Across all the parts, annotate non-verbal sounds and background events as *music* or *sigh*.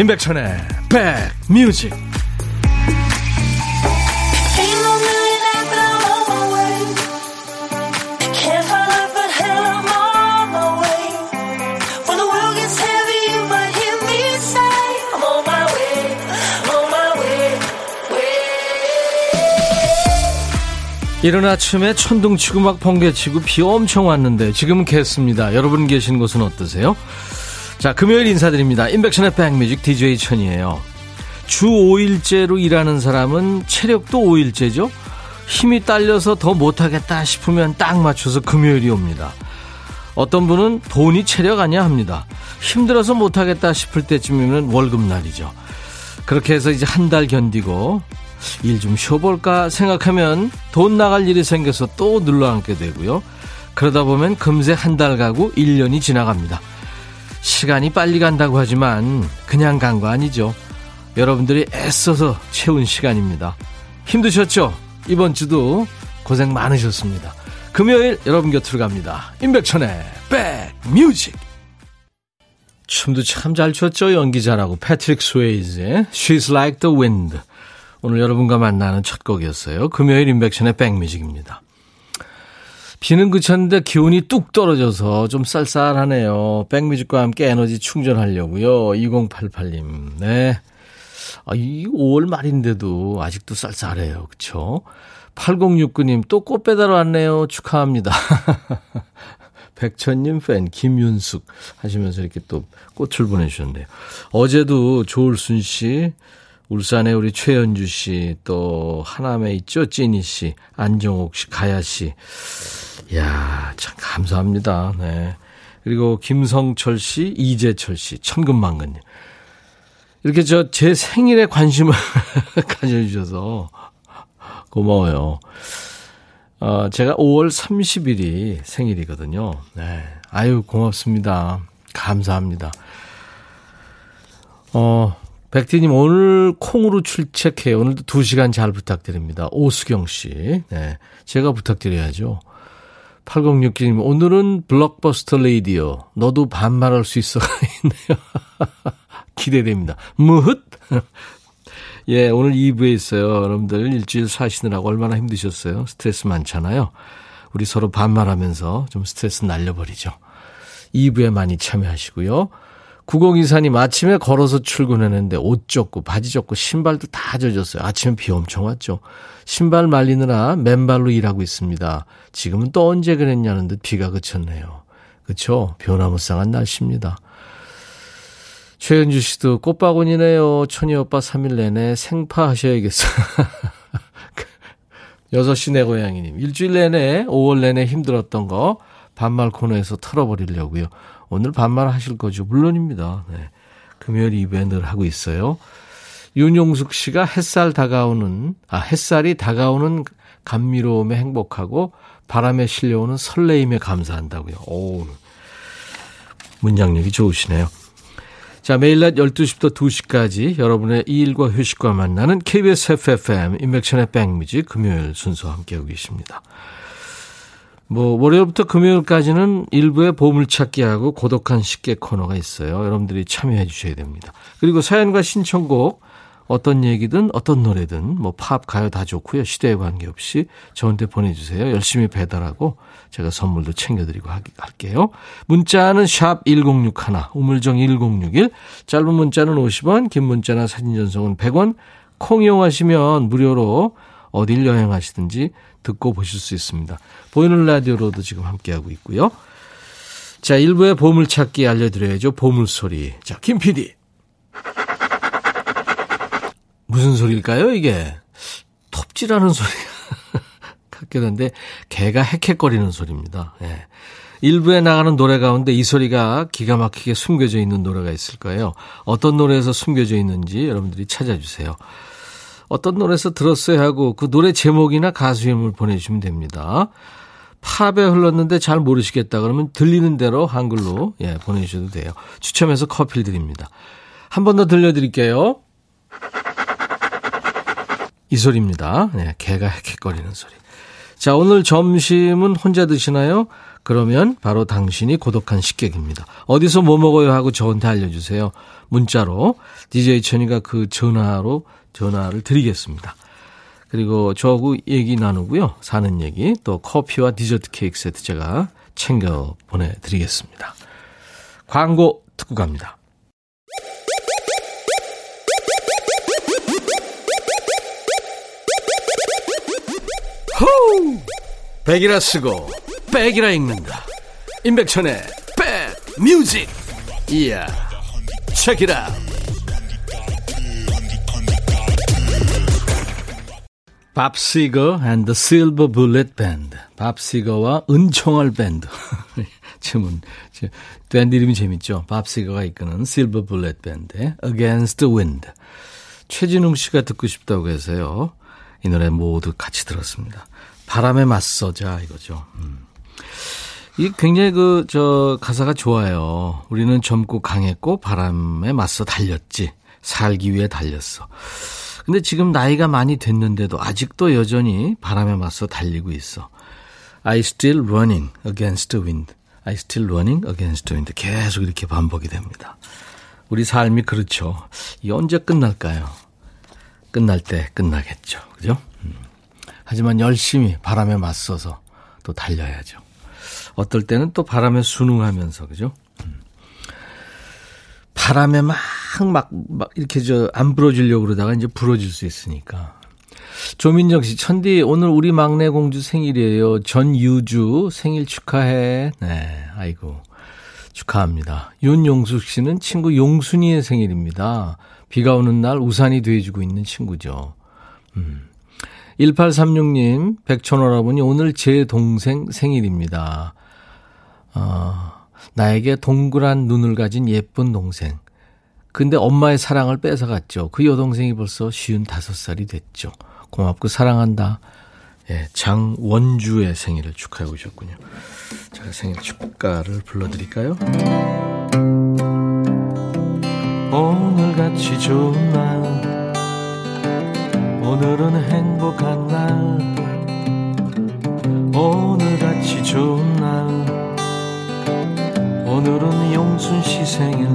임백천의 백뮤직 이른 아침에 천둥치고 막 번개치고 비 엄청 왔는데 지금은 겠습니다. 여러분 계신 곳은 어떠세요? 자, 금요일 인사드립니다. 인백션의 백뮤직 DJ 천이에요. 주 5일째로 일하는 사람은 체력도 5일째죠? 힘이 딸려서 더 못하겠다 싶으면 딱 맞춰서 금요일이 옵니다. 어떤 분은 돈이 체력 아니야 합니다. 힘들어서 못하겠다 싶을 때쯤이면 월급날이죠. 그렇게 해서 이제 한 달 견디고 일 좀 쉬어볼까 생각하면 돈 나갈 일이 생겨서 또 눌러앉게 되고요. 그러다 보면 금세 한 달 가고 1년이 지나갑니다. 시간이 빨리 간다고 하지만 그냥 간 거 아니죠. 여러분들이 애써서 채운 시간입니다. 힘드셨죠? 이번 주도 고생 많으셨습니다. 금요일 여러분 곁으로 갑니다. 임백천의 백뮤직 춤도 참 잘 췄죠? 연기 잘하고 패트릭 스웨이즈의 She's Like the Wind 오늘 여러분과 만나는 첫 곡이었어요. 금요일 임백천의 백뮤직입니다. 비는 그쳤는데 기온이 뚝 떨어져서 좀 쌀쌀하네요. 백뮤직과 함께 에너지 충전하려고요. 2088님. 네. 아, 이 5월 말인데도 아직도 쌀쌀해요. 그쵸? 8069님 또 꽃 배달 왔네요. 축하합니다. *laughs* 백천님 팬 김윤숙 하시면서 이렇게 또 꽃을 보내주셨네요. 어제도 조울순 씨, 울산에 우리 최연주 씨, 또 하남에 있죠. 찐이 씨, 안정옥 씨, 가야 씨. 이야, 참 감사합니다. 네. 그리고 김성철 씨, 이재철 씨, 천근만근님. 이렇게 저 제 생일에 관심을 *laughs* 가져주셔서 고마워요. 어, 제가 5월 30일이 생일이거든요. 네. 아유, 고맙습니다. 감사합니다. 어, 백디님 오늘 콩으로 출첵해요. 오늘도 2시간 잘 부탁드립니다. 오수경 씨. 네. 제가 부탁드려야죠. 8067님 오늘은 블록버스터 레이디오. 너도 반말할 수 있어 있네요. *laughs* 기대됩니다. 무헛. *laughs* 예, 오늘 2부에 있어요. 여러분들 일주일 사시느라고 얼마나 힘드셨어요? 스트레스 많잖아요. 우리 서로 반말하면서 좀 스트레스 날려버리죠. 2부에 많이 참여하시고요. 9024님 아침에 걸어서 출근했는데 옷 젖고 바지 젖고 신발도 다 젖었어요. 아침에 비 엄청 왔죠. 신발 말리느라 맨발로 일하고 있습니다. 지금은 또 언제 그랬냐는 듯 비가 그쳤네요. 그쵸? 변화무쌍한 날씨입니다. 최현주 씨도 꽃바구니네요. 천희 오빠 3일 내내 생파 하셔야겠어요. 6시 *laughs* 내 고양이님. 일주일 내내 5월 내내 힘들었던 거 반말 코너에서 털어버리려고요. 오늘 반말 하실 거죠? 물론입니다. 네. 금요일 이벤트를 하고 있어요. 윤용숙 씨가 햇살 다가오는, 아, 햇살이 다가오는 감미로움에 행복하고 바람에 실려오는 설레임에 감사한다고요. 오, 문장력이 좋으시네요. 자, 매일 낮 12시부터 2시까지 여러분의 일과 휴식과 만나는 KBS FFM 인백션의 백뮤직 금요일 순서 함께하고 계십니다. 뭐 월요일부터 금요일까지는 일부의 보물찾기하고 고독한 식객 코너가 있어요. 여러분들이 참여해 주셔야 됩니다. 그리고 사연과 신청곡 어떤 얘기든 어떤 노래든 뭐 팝, 가요 다 좋고요. 시대에 관계없이 저한테 보내주세요. 열심히 배달하고 제가 선물도 챙겨드리고 할게요. 문자는 샵 1061, 우물정 1061, 짧은 문자는 50원, 긴 문자나 사진 전송은 100원, 콩 이용하시면 무료로 어딜 여행하시든지 듣고 보실 수 있습니다. 보이는 라디오로도 지금 함께하고 있고요. 자, 일부의 보물찾기 알려드려야죠. 보물소리. 자, 김 PD. 무슨 소리일까요, 이게? 톱질하는 소리 *laughs* 같긴 한데, 개가 헥헥거리는 소리입니다. 예. 일부에 나가는 노래 가운데 이 소리가 기가 막히게 숨겨져 있는 노래가 있을 거예요. 어떤 노래에서 숨겨져 있는지 여러분들이 찾아주세요. 어떤 노래에서 들었어야 하고 그 노래 제목이나 가수 이름을 보내주시면 됩니다. 팝에 흘렀는데 잘 모르시겠다 그러면 들리는 대로 한글로 예, 보내주셔도 돼요. 추첨해서 커피를 드립니다. 한 번 더 들려드릴게요. 이 소리입니다. 네, 개가 헥헥거리는 소리. 자, 오늘 점심은 혼자 드시나요? 그러면 바로 당신이 고독한 식객입니다. 어디서 뭐 먹어요 하고 저한테 알려주세요. 문자로 DJ 천이가 그 전화로 전화를 드리겠습니다. 그리고 저하고 얘기 나누고요. 사는 얘기 또 커피와 디저트 케이크 세트 제가 챙겨 보내드리겠습니다. 광고 듣고 갑니다. 호우! 백이라 쓰고 백이라 읽는다. 임백천의 백 뮤직. 이야. 책이라. Bob Seger and the Silver Bullet Band. 밥시거와 은총알 밴드. *laughs* 제문 밴드 이름이 재밌죠. 밥 시거가 이끄는 Silver Bullet Band의 Against the Wind. 최진웅 씨가 듣고 싶다고 해서요. 이 노래 모두 같이 들었습니다. 바람에 맞서자 이거죠. 음. 이 굉장히 그 저 가사가 좋아요. 우리는 젊고 강했고 바람에 맞서 달렸지. 살기 위해 달렸어. 근데 지금 나이가 많이 됐는데도 아직도 여전히 바람에 맞서 달리고 있어. I still running against the wind. I still running against the wind. 계속 이렇게 반복이 됩니다. 우리 삶이 그렇죠. 이 언제 끝날까요? 끝날 때 끝나겠죠. 그죠? 음. 하지만 열심히 바람에 맞서서 또 달려야죠. 어떨 때는 또 바람에 순응하면서, 그죠? 음. 바람에 막, 막, 막, 이렇게 저, 안 불어주려고 그러다가 이제 불어질 수 있으니까. 조민정 씨, 천디, 오늘 우리 막내 공주 생일이에요. 전유주 생일 축하해. 네, 아이고. 축하합니다. 윤용숙 씨는 친구 용순이의 생일입니다. 비가 오는 날 우산이 돼주고 있는 친구죠. 음. 1836님, 백천원아버니 오늘 제 동생 생일입니다. 어, 나에게 동그란 눈을 가진 예쁜 동생. 근데 엄마의 사랑을 뺏어갔죠. 그 여동생이 벌써 쉬운 다섯 살이 됐죠. 고맙고 사랑한다. 예, 장원주의 생일을 축하해 오셨군요. 제가 생일 축가를 불러드릴까요? 오늘같이 좋은 날 오늘은 행복한 날 오늘같이 좋은 날 오늘은 용순 씨 생일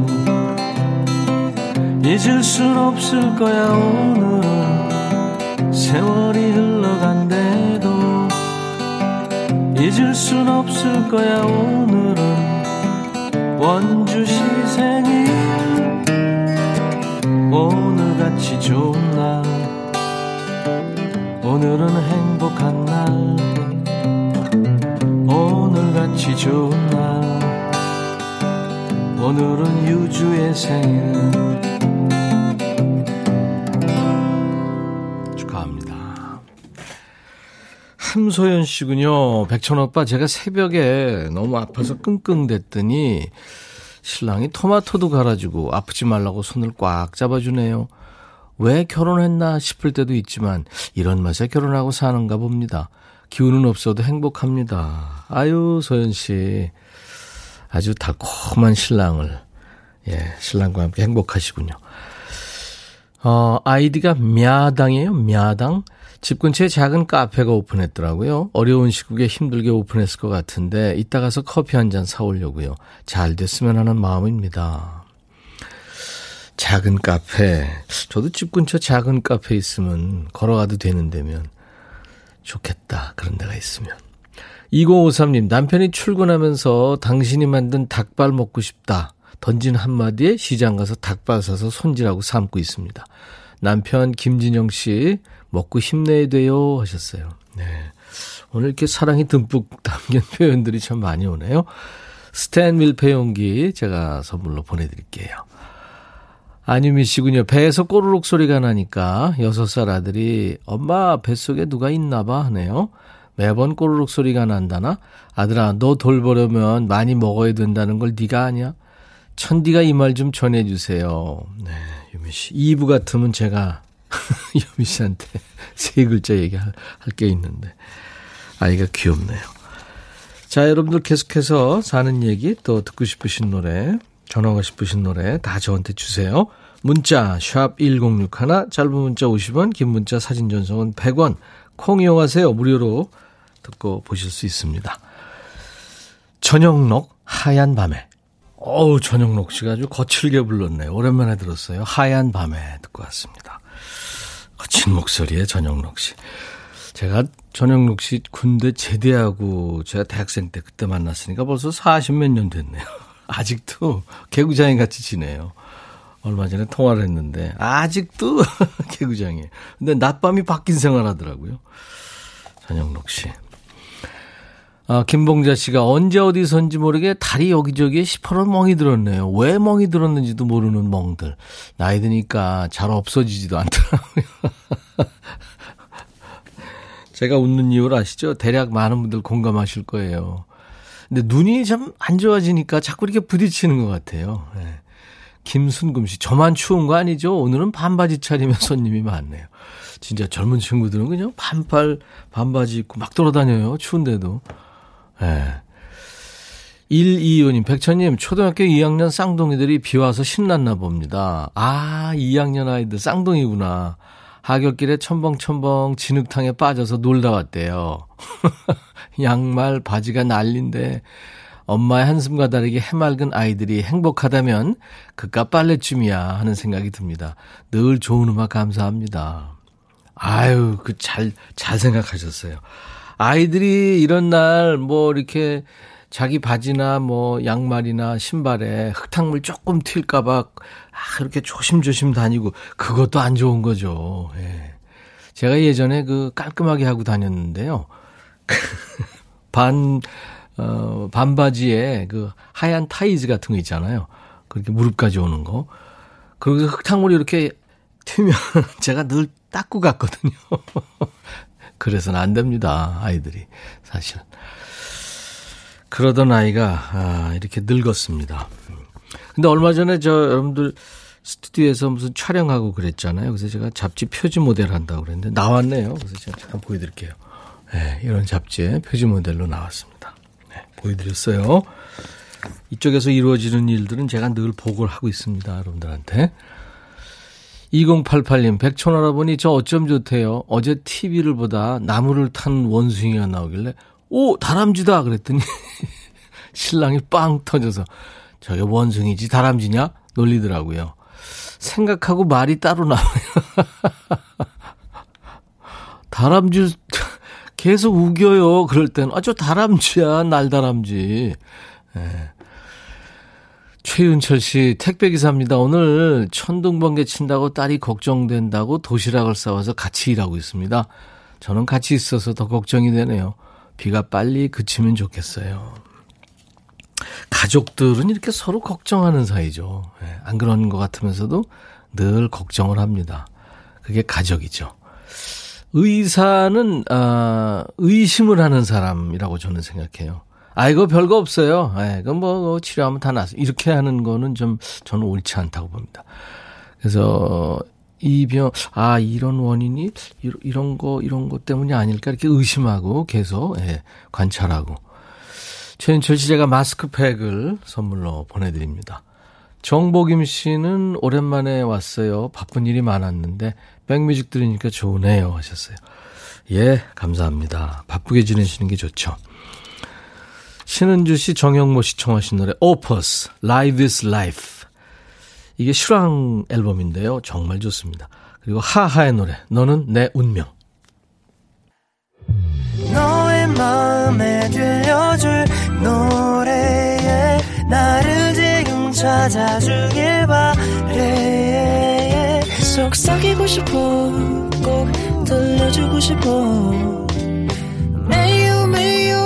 잊을 순 없을 거야 오늘은 세월이 흘러간대도 잊을 순 없을 거야 오늘은. 원주 씨 생일 오늘같이 좋은 날 오늘은 행복한 날 오늘같이 좋은 날 오늘은 유주의 생일 축하합니다 함소연 씨군요 백천 오빠 제가 새벽에 너무 아파서 끙끙댔더니 신랑이 토마토도 갈아주고 아프지 말라고 손을 꽉 잡아주네요 왜 결혼했나 싶을 때도 있지만 이런 맛에 결혼하고 사는가 봅니다. 기운은 없어도 행복합니다. 아유, 소연 씨. 아주 달콤한 신랑을, 예, 신랑과 함께 행복하시군요. 어, 아이디가 미아당이에요, 미아당. 집 근처에 작은 카페가 오픈했더라고요. 어려운 시국에 힘들게 오픈했을 것 같은데, 이따 가서 커피 한 잔 사오려고요. 잘 됐으면 하는 마음입니다. 작은 카페. 저도 집 근처 작은 카페 있으면 걸어가도 되는 데면 좋겠다. 그런 데가 있으면. 2053님, 남편이 출근하면서 당신이 만든 닭발 먹고 싶다. 던진 한마디에 시장 가서 닭발 사서 손질하고 삶고 있습니다. 남편 김진영 씨, 먹고 힘내야 돼요. 하셨어요. 네. 오늘 이렇게 사랑이 듬뿍 *laughs* 담긴 표현들이 참 많이 오네요. 스탠 밀폐 용기 제가 선물로 보내드릴게요. 안유미 씨군요. 배에서 꼬르륵 소리가 나니까 여섯 살 아들이 엄마 뱃속에 누가 있나 봐 하네요. 매번 꼬르륵 소리가 난다나? 아들아 너 돌보려면 많이 먹어야 된다는 걸 네가 아냐? 천디가 이 말 좀 전해주세요. 네, 유미 씨. 2부 같으면 제가 *laughs* 유미 씨한테 세 글자 얘기할 게 있는데 아이가 귀엽네요. 자, 여러분들 계속해서 사는 얘기 또 듣고 싶으신 노래 전화가 싶으신 노래 다 저한테 주세요. 문자 샵 1061, 짧은 문자 50원, 긴 문자 사진 전송은 100원. 콩 이용하세요. 무료로 듣고 보실 수 있습니다. 전영록 하얀 밤에. 어우, 전영록 씨가 아주 거칠게 불렀네요. 오랜만에 들었어요. 하얀 밤에 듣고 왔습니다. 거친 목소리의 전영록 씨. 제가 전영록 씨 군대 제대하고 제가 대학생 때 그때 만났으니까 벌써 40몇 년 됐네요. *laughs* 아직도 개구장이 같이 지내요. 얼마 전에 통화를 했는데 아직도 *laughs* 개구장이에요. 근데 낮밤이 바뀐 생활 하더라고요. 전영록 씨. 아, 김봉자 씨가 언제 어디선지 모르게 다리 여기저기에 시퍼런 멍이 들었네요. 왜 멍이 들었는지도 모르는 멍들. 나이 드니까 잘 없어지지도 않더라고요. *laughs* 제가 웃는 이유를 아시죠? 대략 많은 분들 공감하실 거예요. 근데 눈이 좀안 좋아지니까 자꾸 이렇게 부딪히는 것 같아요. 네. 김순금 씨, 저만 추운 거 아니죠? 오늘은 반바지 차리면 *laughs* 손님이 많네요. 진짜 젊은 친구들은 그냥 반팔, 반바지 입고 막 돌아다녀요. 추운데도. 예. 네. 125님, 백천님, 초등학교 2학년 쌍둥이들이 비 와서 신났나 봅니다. 아, 2학년 아이들 쌍둥이구나. 하굣길에 첨벙첨벙 진흙탕에 빠져서 놀다 왔대요. *laughs* 양말, 바지가 난린데, 엄마의 한숨과 다르게 해맑은 아이들이 행복하다면 그깟 빨래쯤이야 하는 생각이 듭니다. 늘 좋은 음악 감사합니다. 아유, 그 잘, 잘 생각하셨어요. 아이들이 이런 날 뭐 이렇게 자기 바지나 뭐 양말이나 신발에 흙탕물 조금 튈까봐 아, 그렇게 조심조심 다니고 그것도 안 좋은 거죠. 예. 제가 예전에 그 깔끔하게 하고 다녔는데요. *laughs* 반, 어, 반바지에 그 하얀 타이즈 같은 거 있잖아요. 그렇게 무릎까지 오는 거. 그리고 흙탕물이 이렇게 튀면 *laughs* 제가 늘 닦고 갔거든요. 그래서는 안 됩니다. 아이들이. 사실은. 그러던 아이가, 아, 이렇게 늙었습니다. 근데 얼마 전에 저 여러분들 스튜디오에서 무슨 촬영하고 그랬잖아요. 그래서 제가 잡지 표지 모델 한다고 그랬는데 나왔네요. 그래서 제가 잠깐 보여드릴게요. 네, 이런 잡지에 표지 모델로 나왔습니다. 네, 보여드렸어요. 이쪽에서 이루어지는 일들은 제가 늘 보고를 하고 있습니다. 여러분들한테. 2088님, 백촌 할아버니 저 어쩜 좋대요. 어제 TV를 보다 나무를 탄 원숭이가 나오길래 오 다람쥐다 그랬더니 *laughs* 신랑이 빵 터져서 저게 원숭이지 다람쥐냐 놀리더라고요. 생각하고 말이 따로 나와요. *laughs* 다람쥐 *laughs* 계속 우겨요. 그럴 때는 아저 다람쥐야 날다람쥐. 예. 최윤철 씨, 택배기사입니다. 오늘 천둥번개 친다고 딸이 걱정된다고 도시락을 싸와서 같이 일하고 있습니다. 저는 같이 있어서 더 걱정이 되네요. 비가 빨리 그치면 좋겠어요. 가족들은 이렇게 서로 걱정하는 사이죠. 예, 안 그런 것 같으면서도 늘 걱정을 합니다. 그게 가족이죠. 의사는, 아, 의심을 하는 사람이라고 저는 생각해요. 아, 이거 별거 없어요. 예, 그건 뭐, 치료하면 다 나서. 이렇게 하는 거는 좀 저는 옳지 않다고 봅니다. 그래서 이 병, 아, 이런 원인이 이런 거, 이런 것 때문이 아닐까 이렇게 의심하고 계속, 예, 관찰하고. 최인철 씨 제가 마스크팩을 선물로 보내드립니다. 정복임 씨는 오랜만에 왔어요. 바쁜 일이 많았는데, 백뮤직 들으니까 좋으네요. 하셨어요. 예, 감사합니다. 바쁘게 지내시는 게 좋죠. 신은주 씨, 정영모 씨 청하신 노래 오퍼스, Live is Life. 이게 슈랑 앨범인데요. 정말 좋습니다. 그리고 하하의 노래, 너는 내 운명. 너의 마음에 들려줄 노래에 나를 지금 찾아주길 바래 속삭이고 싶어 꼭 들려주고 싶어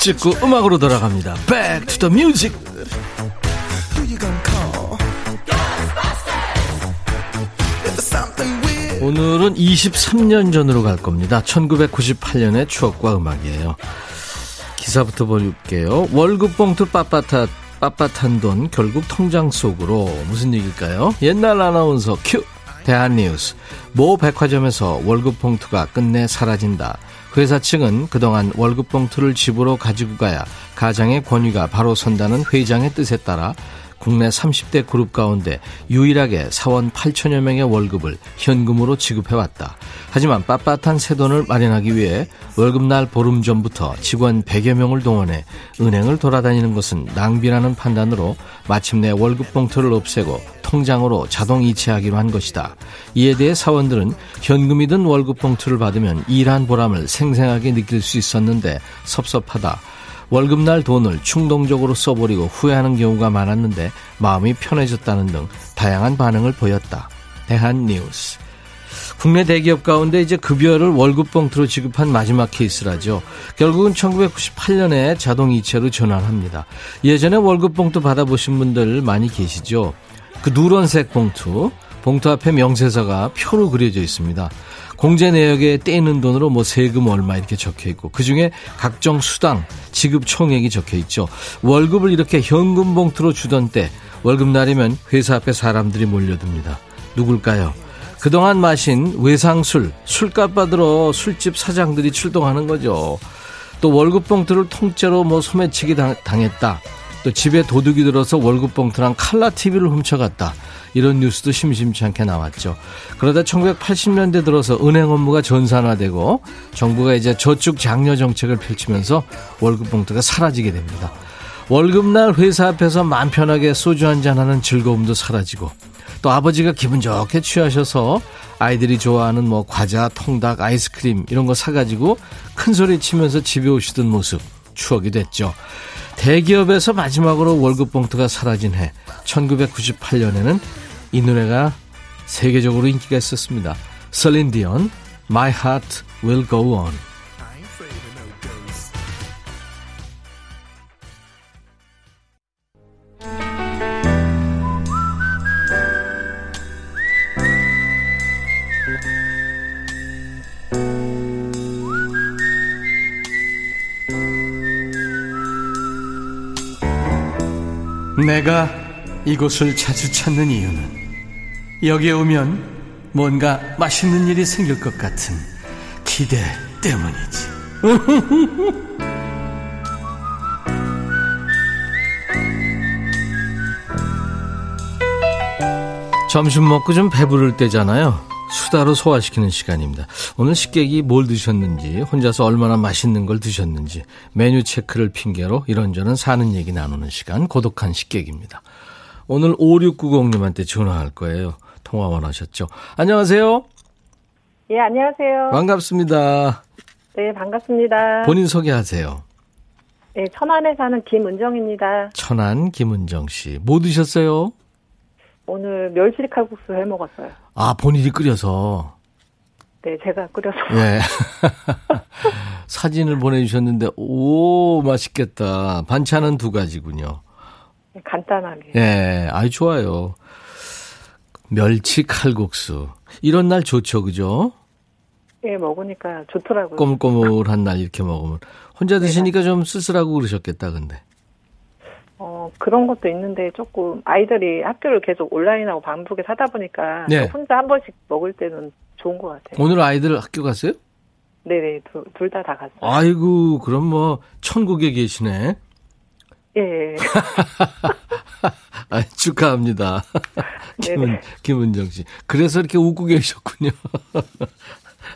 찍고 음악으로 돌아갑니다. Back to the music. 오늘은 23년 전으로 갈 겁니다. 1998년의 추억과 음악이에요. 기사부터 볼게요. 월급 봉투 빳빳한, 빳빳한 돈 결국 통장 속으로 무슨 얘기일까요? 옛날 아나운서 큐 대한뉴스 모 백화점에서 월급 봉투가 끝내 사라진다. 회사 측은 그동안 월급 봉투를 집으로 가지고 가야 가장의 권위가 바로 선다는 회장의 뜻에 따라 국내 30대 그룹 가운데 유일하게 사원 8천여 명의 월급을 현금으로 지급해왔다. 하지만 빳빳한 새돈을 마련하기 위해 월급날 보름 전부터 직원 100여 명을 동원해 은행을 돌아다니는 것은 낭비라는 판단으로 마침내 월급 봉투를 없애고 통장으로 자동 이체하기로 한 것이다. 이에 대해 사원들은 현금이든 월급 봉투를 받으면 일한 보람을 생생하게 느낄 수 있었는데 섭섭하다. 월급날 돈을 충동적으로 써버리고 후회하는 경우가 많았는데 마음이 편해졌다는 등 다양한 반응을 보였다. 대한뉴스. 국내 대기업 가운데 이제 급여를 월급 봉투로 지급한 마지막 케이스라죠. 결국은 1998년에 자동 이체로 전환합니다. 예전에 월급 봉투 받아보신 분들 많이 계시죠? 그 누런색 봉투, 봉투 앞에 명세서가 표로 그려져 있습니다. 공제 내역에 떼는 돈으로 뭐 세금 얼마 이렇게 적혀 있고 그 중에 각종 수당 지급 총액이 적혀 있죠. 월급을 이렇게 현금 봉투로 주던 때 월급날이면 회사 앞에 사람들이 몰려듭니다. 누굴까요? 그동안 마신 외상술, 술값 받으러 술집 사장들이 출동하는 거죠. 또 월급 봉투를 통째로 뭐 소매치기 당했다. 또 집에 도둑이 들어서 월급 봉투랑 칼라 TV를 훔쳐갔다. 이런 뉴스도 심심치 않게 나왔죠. 그러다 1980년대 들어서 은행 업무가 전산화되고 정부가 이제 저축 장려 정책을 펼치면서 월급 봉투가 사라지게 됩니다. 월급날 회사 앞에서 마음 편하게 소주 한잔 하는 즐거움도 사라지고 또 아버지가 기분 좋게 취하셔서 아이들이 좋아하는 뭐 과자, 통닭, 아이스크림 이런 거 사가지고 큰 소리 치면서 집에 오시던 모습 추억이 됐죠. 대기업에서 마지막으로 월급 봉투가 사라진 해 1998년에는 이 노래가 세계적으로 인기가 있었습니다. 설린 디언 My Heart Will Go On 내가 이곳을 자주 찾는 이유는 여기에 오면 뭔가 맛있는 일이 생길 것 같은 기대 때문이지. *laughs* 점심 먹고 좀 배부를 때잖아요. 수다로 소화시키는 시간입니다. 오늘 식객이 뭘 드셨는지, 혼자서 얼마나 맛있는 걸 드셨는지, 메뉴 체크를 핑계로 이런저런 사는 얘기 나누는 시간, 고독한 식객입니다. 오늘 5690님한테 전화할 거예요. 통화 원하셨죠. 안녕하세요. 예, 안녕하세요. 반갑습니다. 네, 반갑습니다. 본인 소개하세요. 네, 천안에 사는 김은정입니다. 천안 김은정 씨. 뭐 드셨어요? 오늘 멸치 칼국수 해 먹었어요. 아, 본인이 끓여서. 네, 제가 끓여서. 네. *laughs* 사진을 보내주셨는데, 오, 맛있겠다. 반찬은 두 가지군요. 네, 간단하게. 네, 아주 좋아요. 멸치 칼국수. 이런 날 좋죠, 그죠? 예, 먹으니까 좋더라고요. 꼬물꼬물한 날 이렇게 먹으면. 혼자 네, 드시니까 좀 쓸쓸하고 그러셨겠다, 근데. 어, 그런 것도 있는데 조금 아이들이 학교를 계속 온라인하고 반복에 사다 보니까 네. 혼자 한 번씩 먹을 때는 좋은 것 같아요. 오늘 아이들 학교 갔어요? 네네, 둘 다 다 갔어요. 아이고, 그럼 뭐, 천국에 계시네. 예. *laughs* 아, 축하합니다. *laughs* 김은, 김은정 씨. 그래서 이렇게 웃고 계셨군요.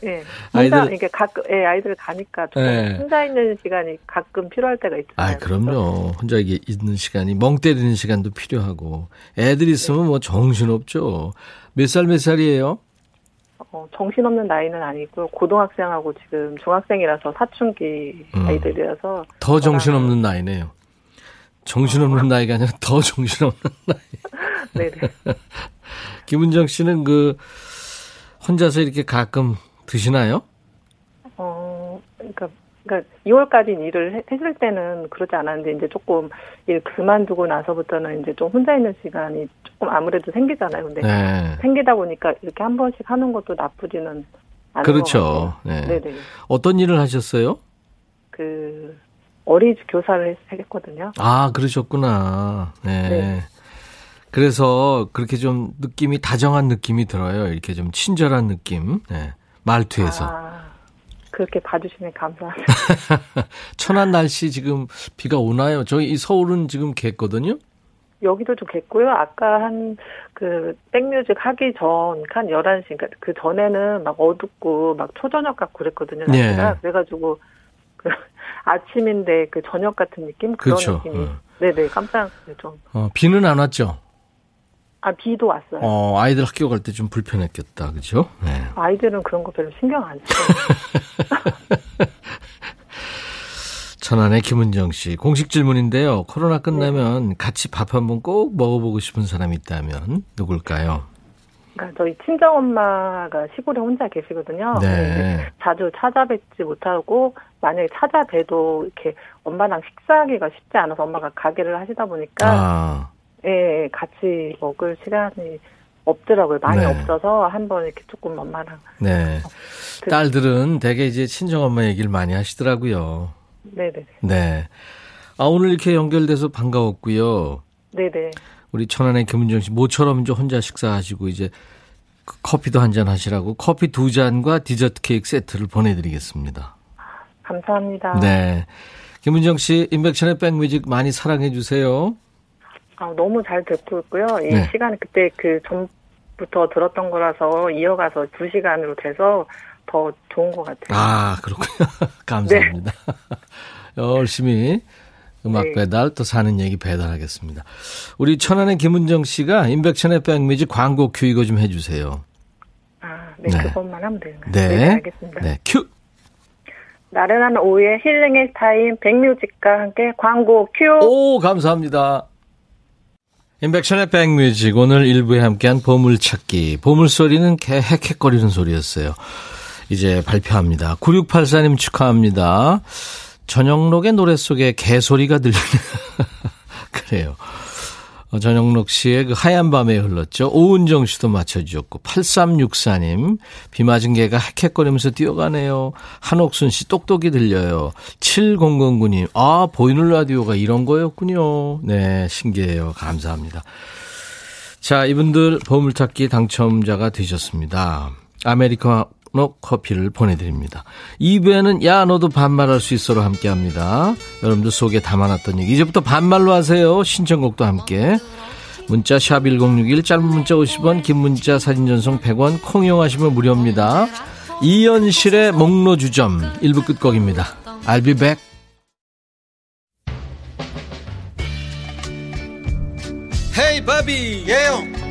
예. 혼자, 아이들, 이게 가끔, 예, 아이들 가니까 예. 혼자 있는 시간이 가끔 필요할 때가 있잖아요. 아, 그럼요. 혼자 있는 시간이, 멍 때리는 시간도 필요하고. 애들 있으면 네. 뭐 정신없죠. 몇 살, 몇 살이에요? 어, 정신없는 나이는 아니고 고등학생하고 지금 중학생이라서 사춘기 음. 아이들이라서. 더 정신없는 나이네요. 정신없는 나이가 아니라 더 *laughs* 정신없는 나이. 네네. *laughs* 김은정 씨는 그 혼자서 이렇게 가끔 드시나요? 어, 그러니까 그러니까 2월까지 일을 했을 때는 그러지 않았는데 이제 조금 일 그만두고 나서부터는 이제 좀 혼자 있는 시간이 조금 아무래도 생기잖아요. 근데 네. 생기다 보니까 이렇게 한 번씩 하는 것도 나쁘지는 않은 그렇죠. 네. 네네. 어떤 일을 하셨어요? 그 어린이집 교사를 했거든요. 아 그러셨구나. 네. 네. 그래서 그렇게 좀 느낌이 다정한 느낌이 들어요. 이렇게 좀 친절한 느낌. 네. 말투에서. 아. 그렇게 봐주시면 감사합니다. *laughs* 천안 날씨 지금 비가 오나요? 저희 서울은 지금 겠거든요. 여기도 좀 겠고요. 아까 한 그 백뮤직 하기 전 한 11시 그러니까 그 전에는 막 어둡고 막 초저녁 같고 그랬거든요. 날씨가. 네. 그래가지고 그 *laughs* 아침인데 그 저녁 같은 느낌 그런 그렇죠. 느낌이 어. 네네 깜짝 좀. 어, 비는 안 왔죠? 아, 비도 왔어요. 어, 아이들 학교 갈 때 좀 불편했겠다. 그죠? 네. 아이들은 그런 거 별로 신경 안 써요. *laughs* 천안의 김은정 씨. 공식 질문인데요. 코로나 끝나면 네. 같이 밥 한 번 꼭 먹어보고 싶은 사람이 있다면 누굴까요? 그러니까 저희 친정엄마가 시골에 혼자 계시거든요. 네. 자주 찾아뵙지 못하고 만약에 찾아뵈도 이렇게 엄마랑 식사하기가 쉽지 않아서 엄마가 가게를 하시다 보니까 아. 예, 같이 먹을 시간이 없더라고요. 많이 네. 없어서 한번 이렇게 조금 엄마랑. 네. 어, 그, 딸들은 대개 이제 친정엄마 얘기를 많이 하시더라고요. 네네. 네. 아, 오늘 이렇게 연결돼서 반가웠고요. 네네. 우리 천안의 김은정 씨, 모처럼 이제 혼자 식사하시고 이제 그 커피도 한 잔 하시라고 커피 두 잔과 디저트 케이크 세트를 보내드리겠습니다. 감사합니다. 네. 김은정 씨, 인백션의 백뮤직 많이 사랑해 주세요. 아, 너무 잘 듣고 있고요. 이 네. 시간이 그때 그 전부터 들었던 거라서 이어가서 두 시간으로 돼서 더 좋은 것 같아요. 아, 그렇군요. *laughs* 감사합니다. 네. *laughs* 열심히 음악 네. 배달 또 사는 얘기 배달하겠습니다. 우리 천안의 김은정 씨가 임백천의 백뮤직 광고 큐 이거 좀 해주세요. 아, 네, 네. 그것만 하면 되는가요? 네. 네, 알겠습니다. 네, 큐. 나른한 오후에 힐링의 타임 백뮤직과 함께 광고 큐. 오, 감사합니다. 임백천의 백뮤직 오늘 일부에 함께한 보물찾기 보물소리는 개 헥헥거리는 소리였어요. 이제 발표합니다. 9684님 축하합니다. 전영록의 노래 속에 개소리가 들리는 *laughs* 그래요. 어, 전영록 씨의 그 하얀 밤에 흘렀죠. 오은정 씨도 맞춰주셨고 8364님 비 맞은 개가 헥헥거리면서 뛰어가네요. 한옥순 씨 똑똑이 들려요. 7009님 아 보이는 라디오가 이런 거였군요. 네 신기해요. 감사합니다. 자 이분들 보물찾기 당첨자가 되셨습니다. 아메리카노 커피를 보내드립니다. 2부에는 야 너도 반말할 수 있어로 함께합니다. 여러분들 속에 담아놨던 얘기 이제부터 반말로 하세요. 신청곡도 함께. 문자 샵 1061 짧은 문자 50원 긴 문자 사진 전송 100원 콩 이용하시면 무료입니다. 이연실의 목로주점 1부 끝곡입니다. I'll be back. 헤이 바비 예영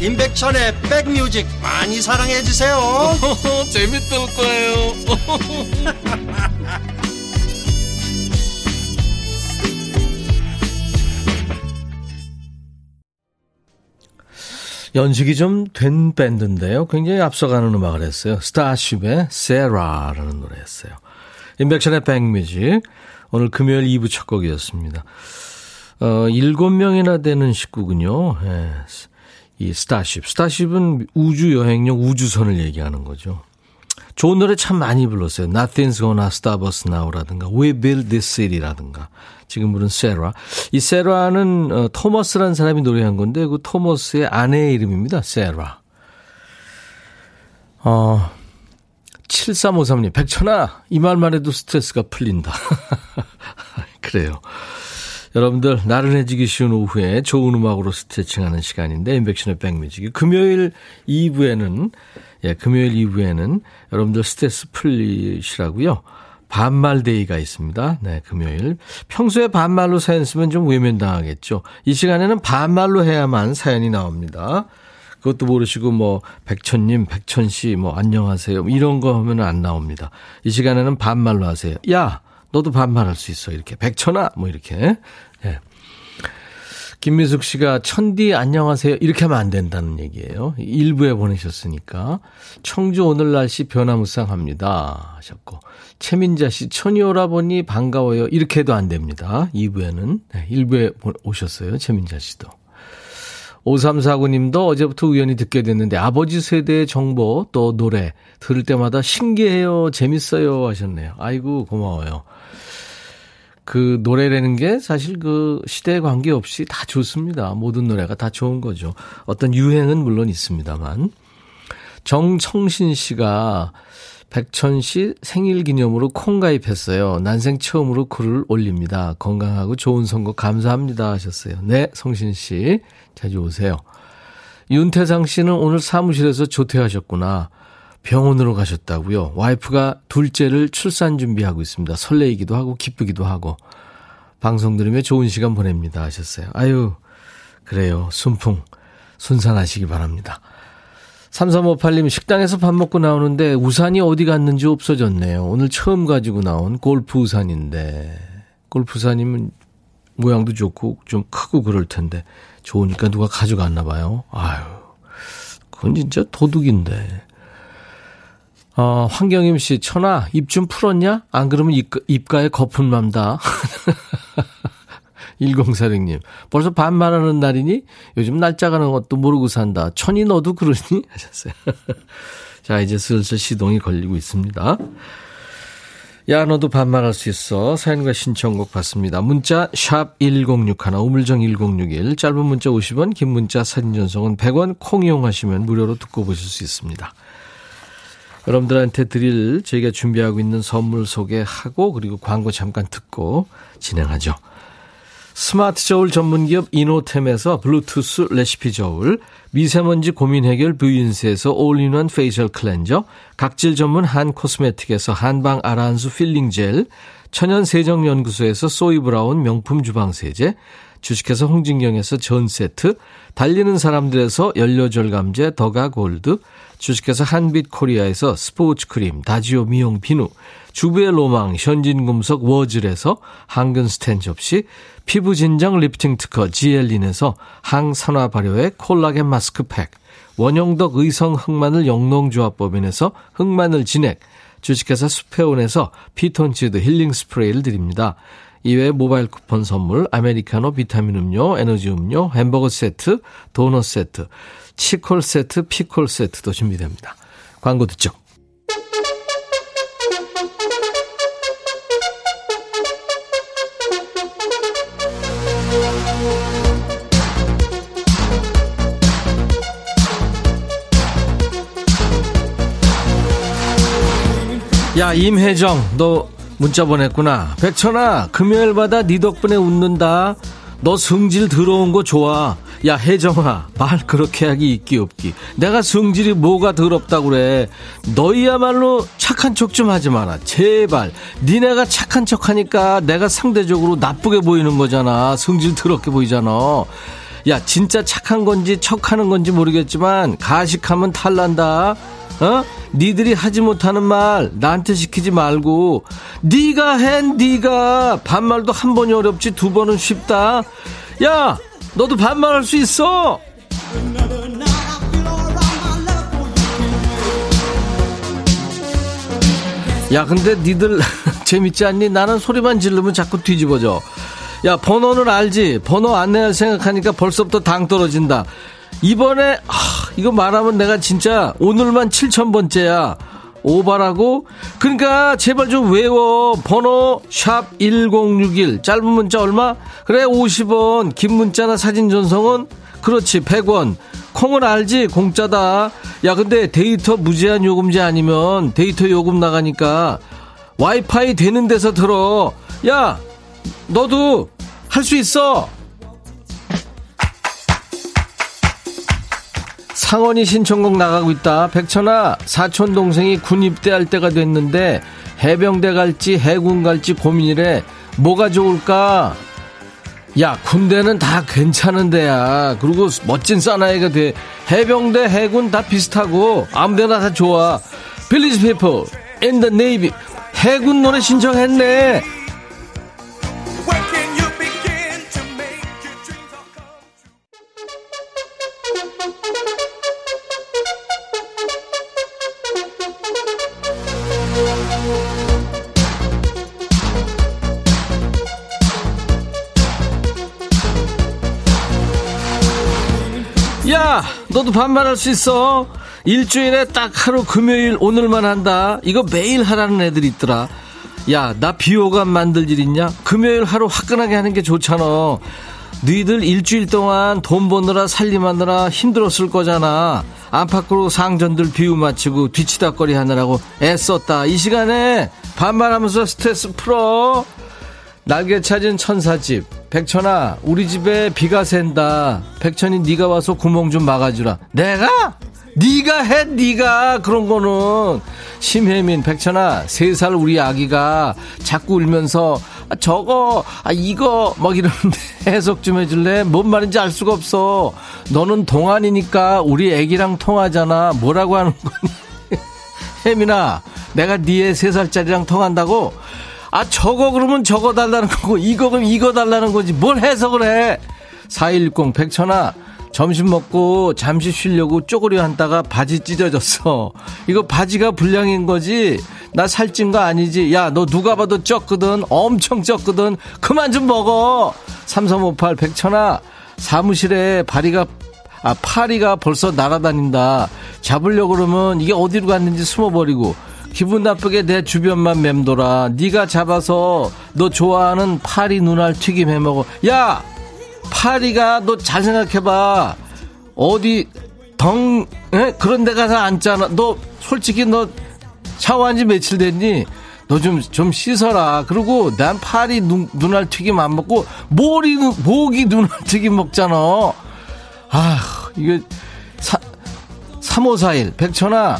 임백천의 백뮤직 많이 사랑해 주세요. *laughs* 재밌을 거예요. *laughs* 연식이 좀 된 밴드인데요. 굉장히 앞서가는 음악을 했어요. 스타쉽의 세라라는 노래였어요. 인백션의 백뮤직 오늘 금요일 2부 첫 곡이었습니다. 어, 7명이나 되는 식구군요. 예. 이 스타쉽. 스타쉽은 우주 여행용 우주선을 얘기하는 거죠. 좋은 노래 참 많이 불렀어요. Nothing's Gonna Stop Us Now라든가 We Built This City라든가 지금 부른 세라. 이 세라는 어, 토머스라는 사람이 노래한 건데 그 토머스의 아내의 이름입니다. 세라. 어, 7353님, 백천아, 이 말만 해도 스트레스가 풀린다. *laughs* 그래요. 여러분들 나른해지기 쉬운 오후에 좋은 음악으로 스트레칭하는 시간인데 인백션의 백뮤직 금요일 2부에는 예, 금요일 2부에는 여러분들 스트레스 풀리시라고요. 반말데이가 있습니다. 네, 금요일. 평소에 반말로 사연 쓰면 좀 외면당하겠죠. 이 시간에는 반말로 해야만 사연이 나옵니다. 그것도 모르시고 뭐 백천님, 백천씨 뭐 안녕하세요 이런 거 하면 안 나옵니다. 이 시간에는 반말로 하세요. 야, 너도 반말할 수 있어 이렇게 백천아 뭐 이렇게. 예. 김미숙 씨가 천디 안녕하세요 이렇게 하면 안 된다는 얘기예요. 일부에 보내셨으니까 청주 오늘 날씨 변화무쌍합니다 하셨고 최민자 씨 천이 오라보니 반가워요 이렇게 해도 안 됩니다. 2부에는 네, 1부에 오셨어요 최민자 씨도. 5349님도 어제부터 우연히 듣게 됐는데 아버지 세대의 정보 또 노래 들을 때마다 신기해요 재밌어요 하셨네요. 아이고 고마워요. 그 노래라는 게 사실 그 시대에 관계없이 다 좋습니다. 모든 노래가 다 좋은 거죠. 어떤 유행은 물론 있습니다만. 정청신 씨가 백천 씨 생일 기념으로 콩 가입했어요. 난생 처음으로 글을 올립니다. 건강하고 좋은 선거 감사합니다 하셨어요. 네, 성신 씨 자주 오세요. 윤태상 씨는 오늘 사무실에서 조퇴하셨구나. 병원으로 가셨다고요. 와이프가 둘째를 출산 준비하고 있습니다. 설레이기도 하고 기쁘기도 하고 방송 들으며 좋은 시간 보냅니다 하셨어요. 아유 그래요. 순풍 순산하시기 바랍니다. 3358님 식당에서 밥 먹고 나오는데 우산이 어디 갔는지 없어졌네요. 오늘 처음 가지고 나온 골프 우산인데 골프 우산이면 모양도 좋고 좀 크고 그럴 텐데 좋으니까 누가 가져갔나 봐요. 아유 그건 진짜 도둑인데. 어, 황경임 씨, 천아, 입 좀 풀었냐? 안 그러면 입, 입가에 거품 납다. 1046님, *laughs* 벌써 반말하는 날이니? 요즘 날짜 가는 것도 모르고 산다. 천이 너도 그러니? *laughs* 하셨어요. *laughs* 자, 이제 슬슬 시동이 걸리고 있습니다. 야, 너도 반말할 수 있어. 사연과 신청곡 받습니다. 문자, 샵 1061, 우물정 1061, 짧은 문자 50원, 긴 문자 사진 전송은 100원, 콩 이용하시면 무료로 듣고 보실 수 있습니다. 여러분들한테 드릴 저희가 준비하고 있는 선물 소개하고 그리고 광고 잠깐 듣고 진행하죠. 스마트 저울 전문기업 이노템에서 블루투스 레시피 저울, 미세먼지 고민 해결 뷰인스에서 all-in-one facial cleanser, 각질 전문 한 코스메틱에서 한방 아란수 필링 젤, 천연 세정 연구소에서 소이브라운 명품 주방 세제, 주식회사 홍진경에서 전 세트, 달리는 사람들에서 연료절감제 더가 골드, 주식회사 한빛코리아에서 스포츠 크림, 다지오 미용 비누, 주부의 로망, 현진금속 워즐에서 항균 스텐 접시, 피부 진정 리프팅 특허 지엘린에서 항산화 발효의 콜라겐 마스크팩, 원형덕 의성 흑마늘 영농조합법인에서 흑마늘 진액, 주식회사 수페온에서 피톤치드 힐링 스프레이를 드립니다. 이외에 모바일 쿠폰 선물, 아메리카노 비타민 음료, 에너지 음료, 햄버거 세트, 도넛 세트, 치콜 세트, 피콜 세트도 준비됩니다. 광고 듣죠. 야 임혜정 너 문자 보냈구나. 백천아 금요일마다 네 덕분에 웃는다. 너 성질 더러운 거 좋아. 야 혜정아 말 그렇게 하기 있기 없기. 내가 성질이 뭐가 더럽다 그래. 너희야말로 착한 척 좀 하지 마라. 제발. 니네가 착한 척 하니까 내가 상대적으로 나쁘게 보이는 거잖아. 성질 더럽게 보이잖아. 야 진짜 착한 건지 척하는 건지 모르겠지만 가식하면 탈난다 어? 니들이 하지 못하는 말 나한테 시키지 말고 니가 해 니가 반말도 한 번이 어렵지 두 번은 쉽다 야 너도 반말할 수 있어. 야, 근데 니들 *laughs* 재밌지 않니? 나는 소리만 지르면 자꾸 뒤집어져. 야, 번호는 알지? 번호 안내할 생각하니까 벌써부터 당 떨어진다. 이번에, 하, 이거 말하면 내가 진짜 오늘만 7천번째야. 오바라고? 그러니까 제발 좀 외워. 번호 샵 1061. 짧은 문자 얼마? 그래 50원. 긴 문자나 사진 전송은 그렇지 100원. 콩은 알지? 공짜다. 야 근데 데이터 무제한 요금제 아니면 데이터 요금 나가니까 와이파이 되는 데서 들어. 야 너도 할 수 있어. 상원이 신청곡 나가고 있다. 백천아, 사촌 동생이 군 입대할 때가 됐는데 해병대 갈지 해군 갈지 고민이래. 뭐가 좋을까? 야, 군대는 다 괜찮은 데야. 그리고 멋진 사나이가 돼. 해병대, 해군 다 비슷하고 아무데나 다 좋아. 빌리지 in the navy. 해군 노래 신청했네. 너도 반말할 수 있어. 일주일에 딱 하루 금요일 오늘만 한다. 이거 매일 하라는 애들 있더라. 야, 나 비호감 만들 일 있냐? 금요일 하루 화끈하게 하는 게 좋잖아. 너희들 일주일 동안 돈 버느라 살림하느라 힘들었을 거잖아. 안팎으로 상전들 비유 맞추고 뒤치다거리 하느라고 애썼다. 이 시간에 반말하면서 스트레스 풀어. 날개 찾은 천사집. 백천아, 우리 집에 비가 샌다. 백천이 네가 와서 구멍 좀 막아주라. 내가? 네가 해, 네가 그런 거는 심혜민, 백천아, 세 살 우리 아기가 자꾸 울면서 아, 저거, 아 이거 막 이러는데 *laughs* 해석 좀 해줄래? 뭔 말인지 알 수가 없어. 너는 동안이니까 우리 애기랑 통하잖아. 뭐라고 하는 거니? *laughs* 혜민아, 내가 네애 세 살짜리랑 통한다고? 아, 저거 그러면 저거 달라는 거고, 이거 그럼 이거 달라는 거지. 뭘 해석을 해? 4160, 백천아, 점심 먹고 잠시 쉬려고 쪼그려 앉다가 바지 찢어졌어. 이거 바지가 불량인 거지? 나 살찐 거 아니지? 야, 너 누가 봐도 쪘거든? 엄청 쪘거든? 그만 좀 먹어! 3358, 백천아, 사무실에 바리가, 아, 파리가 벌써 날아다닌다. 잡으려고 그러면 이게 어디로 갔는지 숨어버리고. 기분 나쁘게 내 주변만 맴돌아. 네가 잡아서 너 좋아하는 파리 눈알 튀김 해먹어. 야, 파리가 너 잘 생각해봐. 어디 덩 에? 그런 데 가서 앉잖아. 너 솔직히 너 샤워한 지 며칠 됐니? 너 좀 좀 씻어라. 그리고 난 파리 눈, 눈알 튀김 안 먹고 모리 모기 눈알 튀김 먹잖아. 아, 이게 사3541 백천아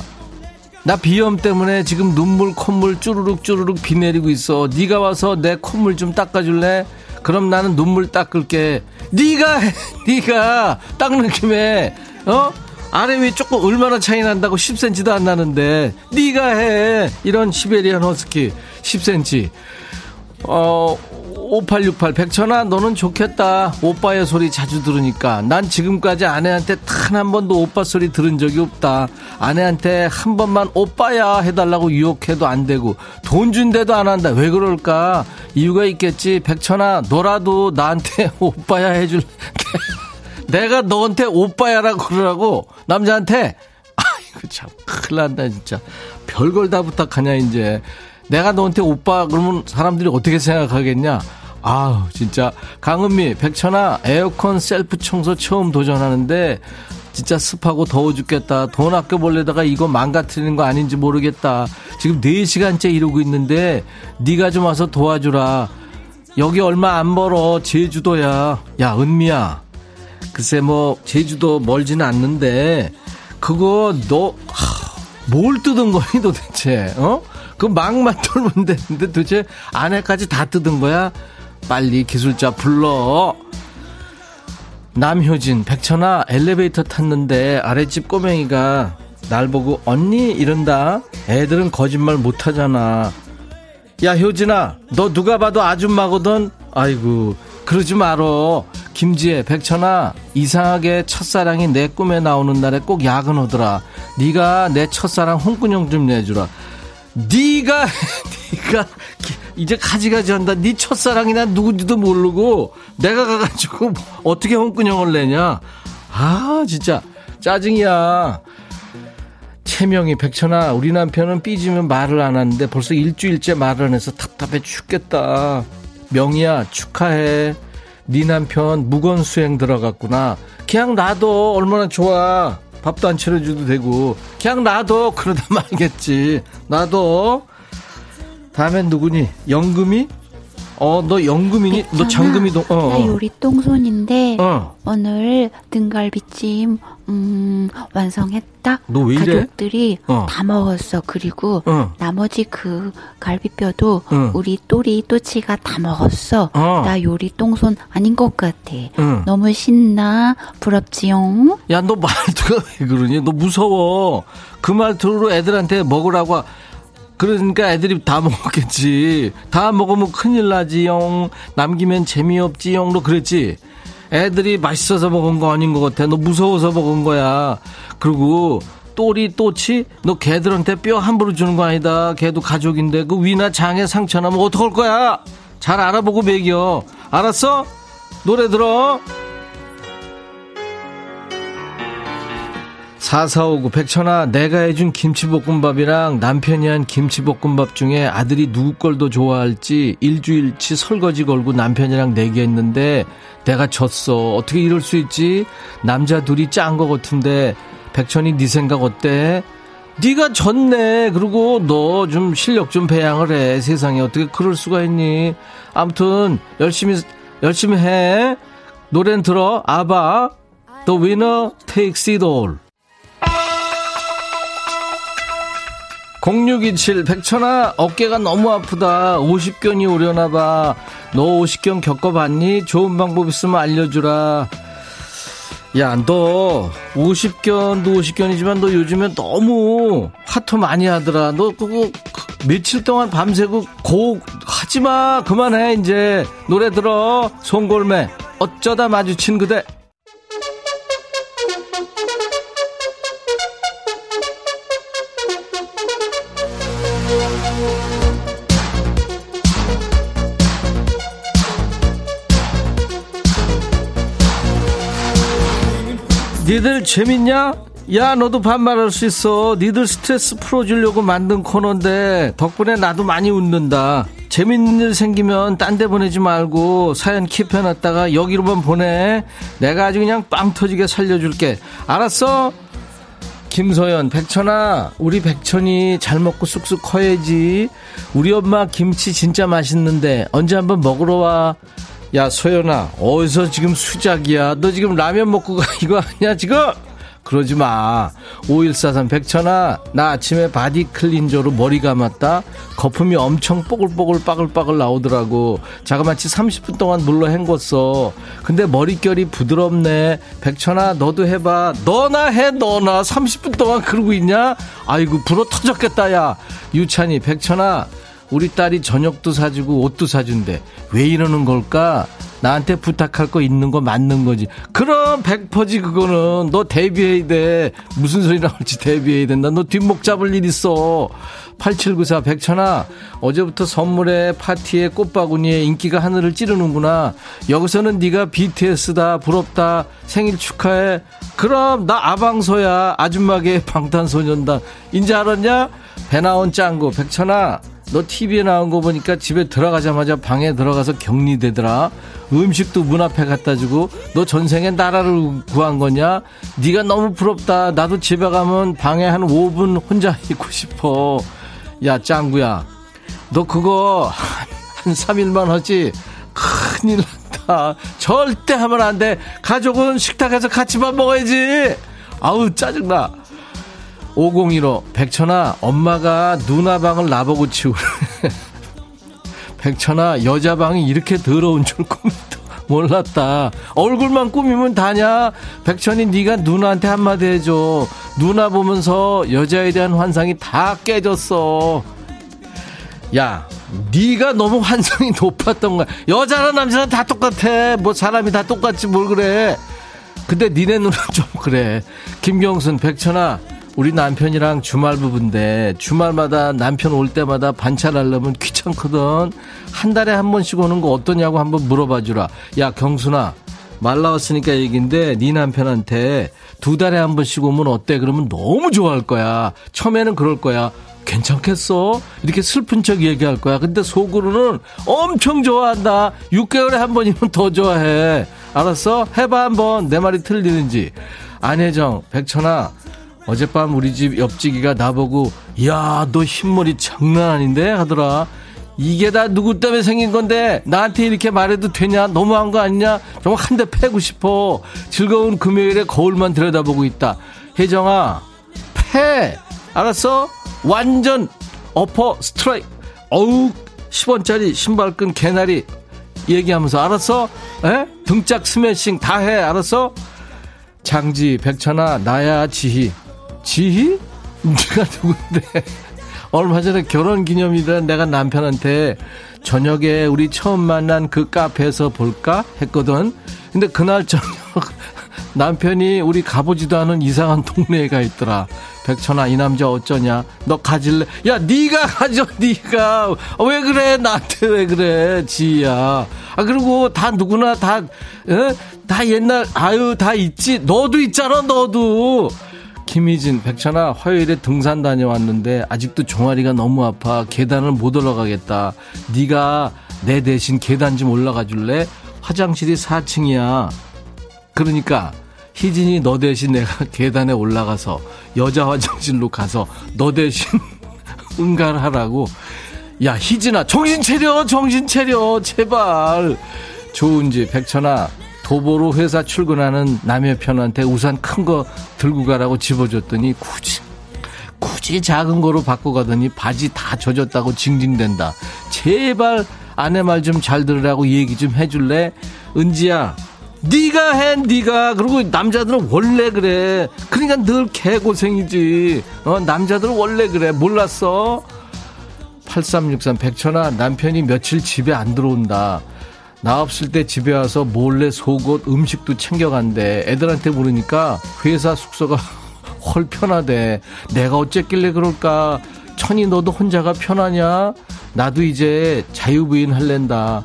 나 비염 때문에 지금 눈물 콧물 쭈르륵 쭈르륵 비 내리고 있어. 네가 와서 내 콧물 좀 닦아줄래? 그럼 나는 눈물 닦을게. 네가 해, *laughs* 네가 닦는 김에 어 아래 위 조금 얼마나 차이 난다고 10cm도 안 나는데 네가 해 이런 시베리안 허스키 10cm 어 5868 백천아 너는 좋겠다. 오빠의 소리 자주 들으니까. 난 지금까지 아내한테 단 한 번도 오빠 소리 들은 적이 없다. 아내한테 한 번만 오빠야 해달라고 유혹해도 안 되고 돈 준대도 안 한다. 왜 그럴까? 이유가 있겠지. 백천아 너라도 나한테 *laughs* 오빠야 해줄 *laughs* 내가 너한테 오빠야라고 그러라고 남자한테? 아이고 참 큰일 난다 진짜. 별걸 다 부탁하냐 이제. 내가 너한테 오빠 그러면 사람들이 어떻게 생각하겠냐 아우 진짜. 강은미 백천아 에어컨 셀프 청소 처음 도전하는데 진짜 습하고 더워 죽겠다. 돈 아껴 볼래다가 이거 망가뜨리는 거 아닌지 모르겠다. 지금 4시간째 이러고 있는데 네가 좀 와서 도와주라. 여기 얼마 안 멀어. 제주도야. 야 은미야. 글쎄 뭐 제주도 멀지는 않는데 그거 너 뭘 뜯은 거니 도대체? 어? 그 막만 *laughs* 털면 되는데 도대체 안에까지 다 뜯은 거야? 빨리 기술자 불러. 남효진, 백천아, 엘리베이터 탔는데 아랫집 꼬맹이가 날 보고 언니 이런다. 애들은 거짓말 못 하잖아. 야, 효진아, 너 누가 봐도 아줌마거든? 아이고, 그러지 말어. 김지혜, 백천아, 이상하게 첫사랑이 내 꿈에 나오는 날에 꼭 야근하더라. 네가 내 첫사랑 홍군형 좀 내주라. 네가 *laughs* 네가 이제 가지가지 한다. 네 첫사랑이나 누군지도 모르고 내가 가가지고 어떻게 홍군형을 내냐. 아 진짜 짜증이야. 채명이 백천아 우리 남편은 삐지면 말을 안 하는데 벌써 일주일째 말을 안 해서 답답해 죽겠다. 명희야 축하해. 네 남편 무건 수행 들어갔구나. 그냥 놔둬 얼마나 좋아. 밥도 안 차려줘도 되고 그냥 놔둬 그러다 *laughs* 말겠지 놔둬 다음엔 누구니? 영금이? 어, 너 연금이니? 너 장금이 동, 어. 나 어. 요리 똥손인데, 어. 오늘 등갈비찜, 음, 완성했다. 너 왜 이래? 가족들이 어. 다 먹었어. 그리고 어. 나머지 그 갈비뼈도 어. 우리 또리 또치가 다 먹었어. 어. 나 요리 똥손 아닌 것 같아. 너무 신나. 부럽지용? 야, 너 말투가 왜 그러니? 너 무서워. 그 말투로 애들한테 먹으라고 그러니까 애들이 다 먹었겠지. 다 먹으면 큰일 나지용. 남기면 재미없지용. 너 그랬지? 애들이 맛있어서 먹은 거 아닌 것 같아. 너 무서워서 먹은 거야. 그리고 또리 또치 너 개들한테 뼈 함부로 주는 거 아니다. 개도 가족인데 그 위나 장에 상처 나면 어떡할 거야? 잘 알아보고 먹여. 알았어? 노래 들어. 4459 백천아 내가 해준 김치볶음밥이랑 남편이 한 김치볶음밥 중에 아들이 누구 걸 더 좋아할지 일주일치 설거지 걸고 남편이랑 내기했는데 내가 졌어. 어떻게 이럴 수 있지? 남자 둘이 짠 거 같은데 백천이 네 생각 어때? 네가 졌네. 그리고 너 좀 실력 좀 배양을 해. 세상에 어떻게 그럴 수가 있니? 아무튼 열심히 열심히 해. 노래는 들어. 아바 The winner takes it all 0627 백천아 어깨가 너무 아프다. 50견이 오려나봐. 너 50견 겪어봤니? 좋은 방법 있으면 알려주라. 야 너 50견도 50견이지만 너 요즘에 너무 화투 많이 하더라. 너 그거 며칠 동안 밤새고 곡 하지마. 그만해 이제. 노래 들어. 송골매. 어쩌다 마주친 그대 니들 재밌냐? 야 너도 반말할 수 있어. 니들 스트레스 풀어주려고 만든 코너인데 덕분에 나도 많이 웃는다. 재밌는 일 생기면 딴 데 보내지 말고 사연 킵해놨다가 여기로만 보내. 내가 아주 그냥 빵 터지게 살려줄게. 알았어? 김소연 백천아 우리 백천이 잘 먹고 쑥쑥 커야지. 우리 엄마 김치 진짜 맛있는데 언제 한번 먹으러 와 야 소연아 어디서 지금 수작이야? 너 지금 라면 먹고 가. *laughs* 이거 아니야 지금? 그러지 마. 5143 백천아 나 아침에 body cleanser로 머리 감았다. 거품이 엄청 뽀글뽀글 빠글빠글 나오더라고. 자그마치 30분 동안 물로 헹궜어. 근데 머릿결이 부드럽네. 백천아 너도 해봐. 너나 해 너나. 30분 동안 그러고 있냐? 아이고 불어 터졌겠다 야. 유찬이 백천아 우리 딸이 저녁도 사주고 옷도 사준대. 왜 이러는 걸까? 나한테 부탁할 거 있는 거 맞는 거지. 그럼 백퍼지 그거는 너 데뷔해야 돼. 무슨 소리 나올지 데뷔해야 된다. 너 뒷목 잡을 일 있어. 8794 백천아 어제부터 선물에 파티에 꽃바구니에 인기가 하늘을 찌르는구나. 여기서는 네가 BTS다 부럽다 생일 축하해. 그럼 나 아방소야 아줌마계 방탄소년단. 인제 알았냐? 배 나온 짱구 백천아 너 TV에 나온 거 보니까 집에 들어가자마자 방에 들어가서 격리되더라. 음식도 문 앞에 갖다 주고 너 전생에 나라를 구한 거냐? 네가 너무 부럽다. 나도 집에 가면 방에 한 5분 혼자 있고 싶어. 야 짱구야. 너 그거 한 3일만 하지. 큰일 났다. 절대 하면 안 돼. 가족은 식탁에서 같이 밥 먹어야지. 아우 짜증나. 5015 백천아 엄마가 누나 방을 나보고 치우래 *laughs* 백천아 여자 방이 이렇게 더러운 줄 꿈도 몰랐다. 얼굴만 꾸미면 다냐? 백천이 네가 누나한테 한마디 해줘. 누나 보면서 여자에 대한 환상이 다 깨졌어. 야 네가 너무 환상이 *laughs* 높았던 거야. 여자나 남자나 다 똑같아. 뭐 사람이 다 똑같지 뭘 그래. 근데 니네 누나 좀 그래. 김경순 백천아 우리 남편이랑 주말 부부인데 주말마다 남편 올 때마다 반찬하려면 귀찮거든. 한 달에 한 번씩 오는 거 어떠냐고 한번 물어봐 주라. 야 경순아 말 나왔으니까 얘기인데 네 남편한테 두 달에 한 번씩 오면 어때? 그러면 너무 좋아할 거야. 처음에는 그럴 거야. 괜찮겠어? 이렇게 슬픈 척 얘기할 거야. 근데 속으로는 엄청 좋아한다. 6개월에 한 번이면 더 좋아해. 알았어? 해봐 한번 내 말이 틀리는지. 안혜정, 백천아, 어젯밤 우리 집 옆지기가 나보고 야 너 흰머리 장난 아닌데? 하더라 이게 다 누구 때문에 생긴 건데? 나한테 이렇게 말해도 되냐? 너무한 거 아니냐? 정말 한 대 패고 싶어. 즐거운 금요일에 거울만 들여다보고 있다. 혜정아 패. 알았어? 완전 어퍼 스트라이크. 어우 10원짜리 신발끈 개나리. 얘기하면서 알았어? 에? 등짝 스매싱 다 해. 알았어 장지 백천아 나야 지희 지희? 네가 누군데 *laughs* 얼마 전에 결혼 기념일에 내가 남편한테 저녁에 우리 처음 만난 그 카페에서 볼까 했거든. 근데 그날 저녁 *laughs* 남편이 우리 가보지도 않은 이상한 동네에 가 있더라. 백천아 이 남자 어쩌냐? 너 가질래? 야 네가 가져 네가 어, 왜 그래 나한테 왜 그래 지희야. 아 그리고 다 누구나 다 에? 다 옛날 아유 다 있지 너도 있잖아 너도. 김희진, 백천아, 화요일에 등산 다녀왔는데 아직도 종아리가 너무 아파. 계단을 못 올라가겠다. 네가 내 대신 계단 좀 올라가 줄래? 화장실이 4층이야. 그러니까 희진이 너 대신 내가 *laughs* 계단에 올라가서 여자 화장실로 가서 너 대신 *laughs* 응가하라고. 야, 희진아, 정신 차려, 정신 차려, 제발. 좋은지, 백천아, 도보로 회사 출근하는 남의 편한테 우산 큰 거 들고 가라고 집어줬더니 굳이 굳이 작은 거로 바꿔 가더니 바지 다 젖었다고 징징댄다. 제발 아내 말 좀 잘 들으라고 얘기 좀 해줄래? 은지야, 네가 해, 네가. 그리고 남자들은 원래 그래. 그러니까 늘 개고생이지. 어, 남자들은 원래 그래. 몰랐어? 8363 백천아 남편이 며칠 집에 안 들어온다. 나 없을 때 집에 와서 몰래 속옷 음식도 챙겨간대. 애들한테 모르니까 회사 숙소가 *laughs* 헐 편하대. 내가 어쨌길래 그럴까? 천이 너도 혼자가 편하냐? 나도 이제 자유부인 할랜다.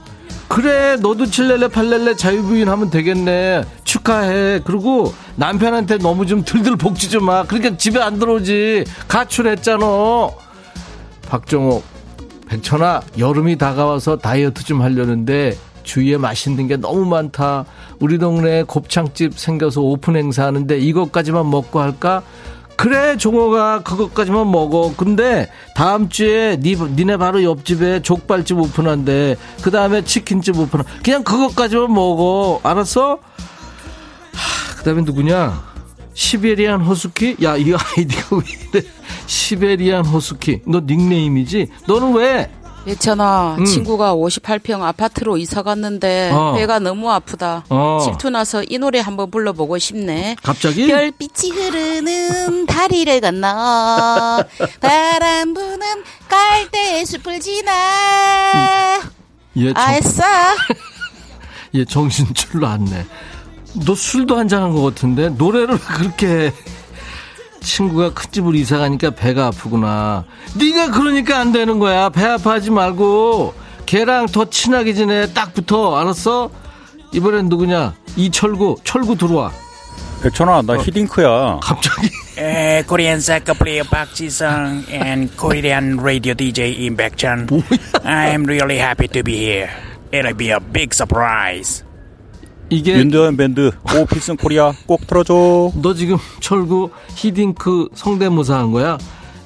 그래, 너도 칠렐레 팔렐레 자유부인 하면 되겠네. 축하해. 그리고 남편한테 너무 좀 들들 복지 좀 마. 그러니까 집에 안 들어오지. 가출했잖아. 박정옥, 백천아, 여름이 다가와서 다이어트 좀 하려는데 주위에 맛있는 게 너무 많다. 우리 동네에 곱창집 생겨서 오픈 행사하는데 이것까지만 먹고 할까? 그래 종호가 그것까지만 먹어 근데 다음 주에 니, 니네 바로 옆집에 족발집 오픈한대 그 다음에 치킨집 오픈 그냥 그것까지만 먹어 알았어? 하, 그 다음에 누구냐 시베리안 허스키? 야 이 아이디가 왜 이래 시베리안 호스키 너 닉네임이지? 너는 왜? 예찬아, 음. 친구가 58평 아파트로 이사 갔는데 어. 배가 너무 아프다. 어. 질투 나서 이 노래 한번 불러보고 싶네. 갑자기? 별빛이 흐르는 다리를 건너 *laughs* 바람 부는 갈대의 숲을 지나. 예, 정... 아싸. *laughs* 얘 정신 줄로 안네. 너 술도 한잔 한 것 같은데 노래를 그렇게 친구가 큰 집으로 이사 가니까 배가 아프구나. 네가 그러니까 안 되는 거야. 배 아파하지 말고 걔랑 더 친하게 지내. 딱 붙어. 알았어? 이번엔 누구냐? 이철구. 철구 들어와. 백천아, 나 어. 히딩크야. 갑자기. 에, 코리안 사커 플레이어 박지성 and Korean radio DJ 임백천. I am really happy to be here. It'll be a big surprise. 이게 윤도현 밴드 오 필승 코리아 꼭 틀어줘. 너 지금 철구 히딩크 성대모사 한 거야?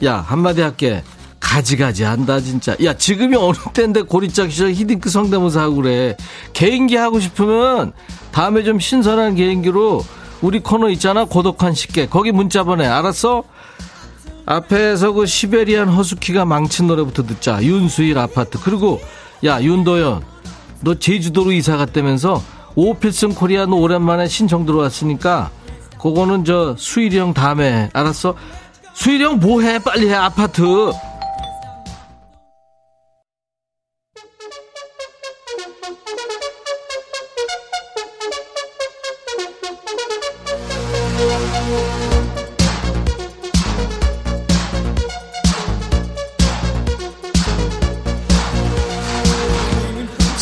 야 한마디 할게. 가지가지 한다 진짜. 야 지금이 어느 때인데 고리짝 시절 히딩크 성대모사 하고 그래. 개인기 하고 싶으면 다음에 좀 신선한 개인기로 우리 코너 있잖아 고독한 식객 거기 문자 보내 알았어? 앞에서 그 시베리안 허스키가 망친 노래부터 듣자 윤수일 아파트 그리고 야 윤도현 너 제주도로 이사 갔다면서 오필승 코리아는 오랜만에 신청 들어왔으니까 그거는 저 수일이 형 다음에 알았어? 수일이 형 뭐해 빨리 해 아파트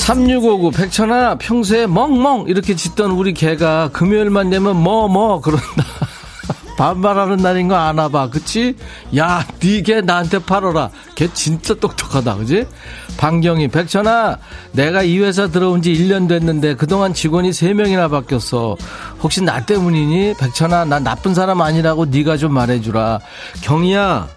3659 백천아 평소에 멍멍 이렇게 짖던 우리 개가 금요일만 되면 뭐뭐 뭐 그런다 *laughs* 반말하는 날인 거 아나 봐 그치? 야니 개 나한테 팔아라 걔 진짜 똑똑하다 그지? 방경이 백천아 내가 이 회사 들어온 지 1년 됐는데 그동안 직원이 3명이나 바뀌었어 혹시 나 때문이니? 백천아 나 나쁜 사람 아니라고 네가 좀 말해주라 경이야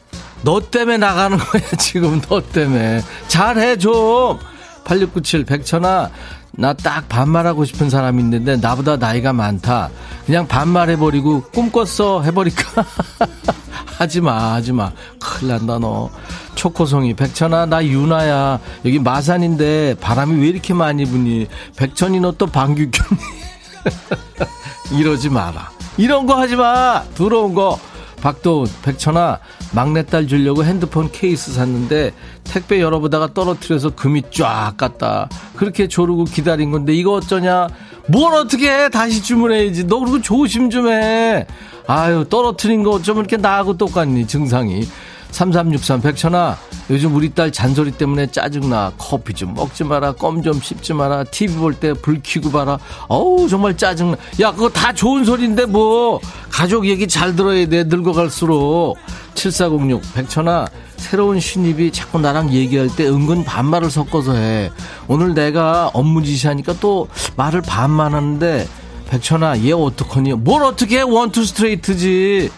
너 때문에 나가는 거야, *laughs* 지금 너 때문에. 잘해, 좀. 8697 백천아, 나 딱 반말하고 싶은 사람이 있는데 나보다 나이가 많다. 그냥 반말해버리고 꿈꿨어 해버릴까? *laughs* 하지마, 하지마. 큰일 난다, 너. 초코송이, 백천아, 나 유나야. 여기 마산인데 바람이 왜 이렇게 많이 부니? 백천이 너 또 방귀뀌니? *laughs* 이러지 마라. 이런 거 하지 마! 들어온 거. 박도훈, 백천아, 막내딸 주려고 핸드폰 케이스 샀는데 택배 열어보다가 떨어뜨려서 금이 쫙 갔다. 그렇게 조르고 기다린 건데 이거 어쩌냐? 뭘 어떻게 해? 다시 주문해야지. 너 그리고 조심 좀 해. 아유, 떨어뜨린 거 어쩌면 이렇게 나하고 똑같니, 증상이. 3363 백천아 요즘 우리 딸 잔소리 때문에 짜증나. 커피 좀 먹지 마라 껌 좀 씹지 마라 TV 볼 때 불 켜고 봐라. 어우 정말 짜증나. 야 그거 다 좋은 소리인데 뭐. 가족 얘기 잘 들어야 돼 늙어갈수록. 7406 백천아 새로운 신입이 자꾸 나랑 얘기할 때 은근 반말을 섞어서 해. 오늘 내가 업무 지시하니까 또 말을 반만 하는데 백천아 얘 어떡하니? 뭘 어떻게 해? 원투 스트레이트지.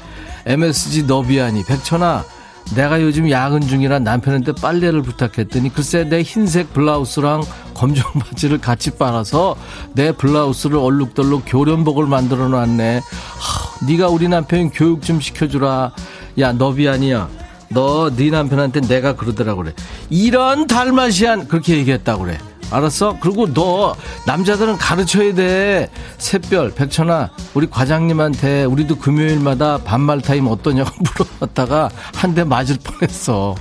MSG 너비아니. 백천아 내가 요즘 야근 중이라 남편한테 빨래를 부탁했더니 글쎄 내 흰색 블라우스랑 검정 *laughs* 바지를 같이 빨아서 내 블라우스를 얼룩덜룩 교련복을 만들어 놨네. 하, 네가 우리 남편 교육 좀 시켜주라. 야 너비아니야. 너 네 남편한테 내가 그러더라 그래. 이런 달마시안 그렇게 얘기했다 그래. 알았어? 그리고 너 남자들은 가르쳐야 돼. 샛별, 백천아, 우리 과장님한테 우리도 금요일마다 반말 타임 어떠냐고 *laughs* 물어봤다가 한 대 맞을 뻔했어.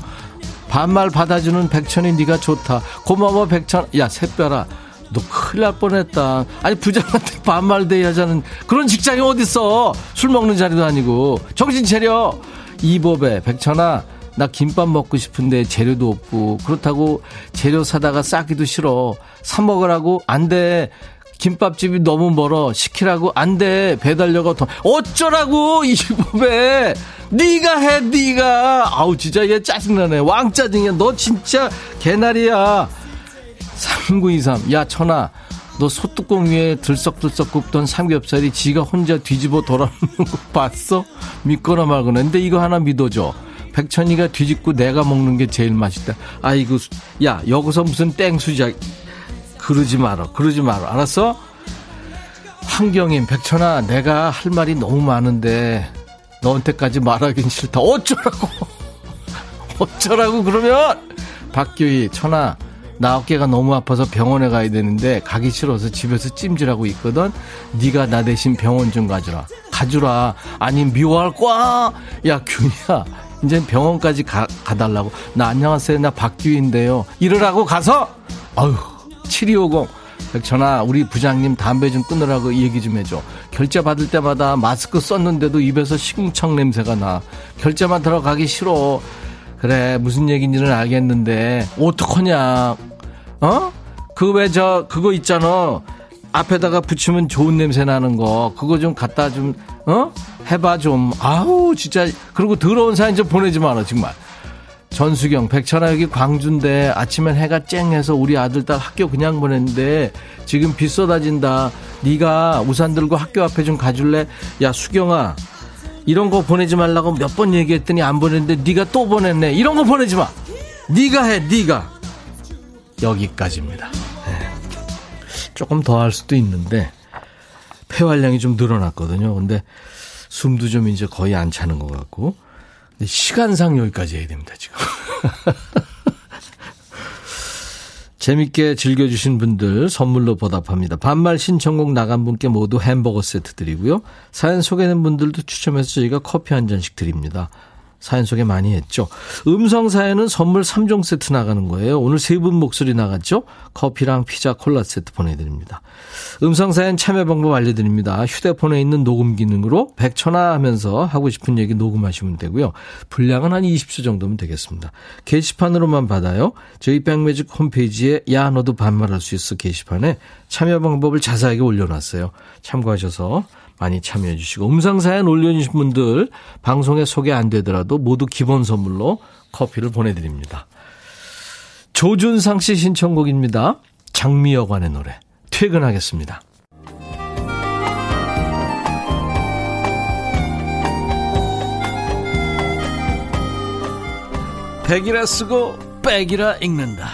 반말 받아주는 백천이 네가 좋다. 고마워 백천. 야 샛별아. 너 큰일 날 뻔했다. 아니 부장한테 반말 대하자는 그런 직장이 어딨어. 술 먹는 자리도 아니고. 정신 차려. 이보배 백천아 나 김밥 먹고 싶은데 재료도 없고 그렇다고 재료 사다가 싸기도 싫어. 사 먹으라고 안 돼. 김밥집이 너무 멀어. 시키라고 안 돼. 배달료가 더 어쩌라고 이 법에 네가 해 네가 아우 진짜 얘 짜증나네. 왕 짜증이야. 너 진짜 개나리야. 3923. 야 천아. 너 소뚜껑 위에 들썩들썩 굽던 삼겹살이 지가 혼자 뒤집어 돌아오는 거 봤어? 믿거나 말거나. 근데 이거 하나 믿어줘. 백천이가 뒤집고 내가 먹는 게 제일 맛있다. 아이고, 야, 여기서 무슨 땡수작. 그러지 마라. 그러지 마라. 알았어? 환경인, 백천아, 내가 할 말이 너무 많은데, 너한테까지 말하긴 싫다. 어쩌라고! *laughs* 어쩌라고, 그러면! 박규희, 천아, 나 어깨가 너무 아파서 병원에 가야 되는데 가기 싫어서 집에서 찜질하고 있거든. 네가 나 대신 병원 좀 가주라. 가주라. 아니 미워할 거야. 야 균이야. 이제 병원까지 가, 가달라고. 나 안녕하세요. 나 박규인데요. 이러라고 가서, 아유, 7250. 백천아, 우리 부장님 담배 좀 끊으라고 얘기 좀 해줘. 결제 받을 때마다 마스크 썼는데도 입에서 식은청 냄새가 나. 결제만 들어가기 싫어. 그래, 무슨 얘기인지는 알겠는데, 어떡하냐. 어? 그 왜 저, 그거 있잖아. 앞에다가 붙이면 좋은 냄새 나는 거. 그거 좀 갖다 좀, 어? 해봐 좀. 아우 진짜 그리고 더러운 사진 좀 보내지 마라 정말. 전수경 백천아 여기 광주인데 아침엔 해가 쨍해서 우리 아들 딸 학교 그냥 보냈는데 지금 비 쏟아진다. 네가 우산 들고 학교 앞에 좀 가줄래? 야 수경아 이런 거 보내지 말라고 몇 번 얘기했더니 안 보냈는데 네가 또 보냈네. 이런 거 보내지 마. 네가 해 네가 여기까지입니다. 네. 조금 더 할 수도 있는데 폐활량이 좀 늘어났거든요. 근데 숨도 좀 이제 거의 안 차는 것 같고. 근데 시간상 여기까지 해야 됩니다, 지금. *laughs* 재밌게 즐겨주신 분들 선물로 보답합니다. 반말 신청곡 나간 분께 모두 햄버거 세트 드리고요. 사연 소개된 분들도 추첨해서 저희가 커피 한 잔씩 드립니다. 사연 소개 많이 했죠. 음성 사연은 선물 3종 세트 나가는 거예요. 오늘 세 분 목소리 나갔죠? 커피랑 피자 콜라 세트 보내드립니다. 음성 사연 참여 방법 알려드립니다. 휴대폰에 있는 녹음 기능으로 100초나 하면서 하고 싶은 얘기 녹음하시면 되고요. 분량은 한 20초 정도면 되겠습니다. 게시판으로만 받아요. 저희 백매직 홈페이지에 야 너도 반말할 수 있어 게시판에 참여 방법을 자세하게 올려놨어요. 참고하셔서 많이 참여해 주시고 음성사연 올려주신 분들 방송에 소개 안 되더라도 모두 기본 선물로 커피를 보내드립니다. 조준상 씨 신청곡입니다. 장미여관의 노래 퇴근하겠습니다. 백이라 쓰고 백이라 읽는다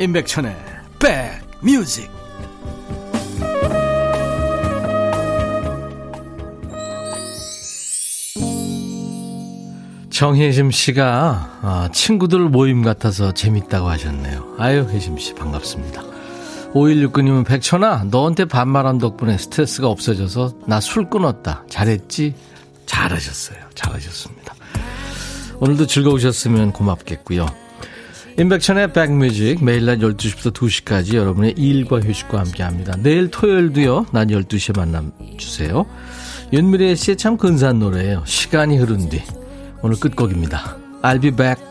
임백천의 백뮤직 정혜심 씨가 아, 친구들 모임 같아서 재밌다고 하셨네요. 아유 혜심 씨 반갑습니다. 5169님은 백천아 너한테 반말한 덕분에 스트레스가 없어져서 나 술 끊었다. 잘했지? 잘하셨어요. 잘하셨습니다. 오늘도 즐거우셨으면 고맙겠고요. 임백천의 백뮤직 매일 낮 12시부터 2시까지 여러분의 일과 휴식과 함께합니다. 내일 토요일도요. 낮 12시에 만남 주세요. 윤미래 씨의 참 근사한 노래예요. 시간이 흐른 뒤. 오늘 끝곡입니다. I'll be back.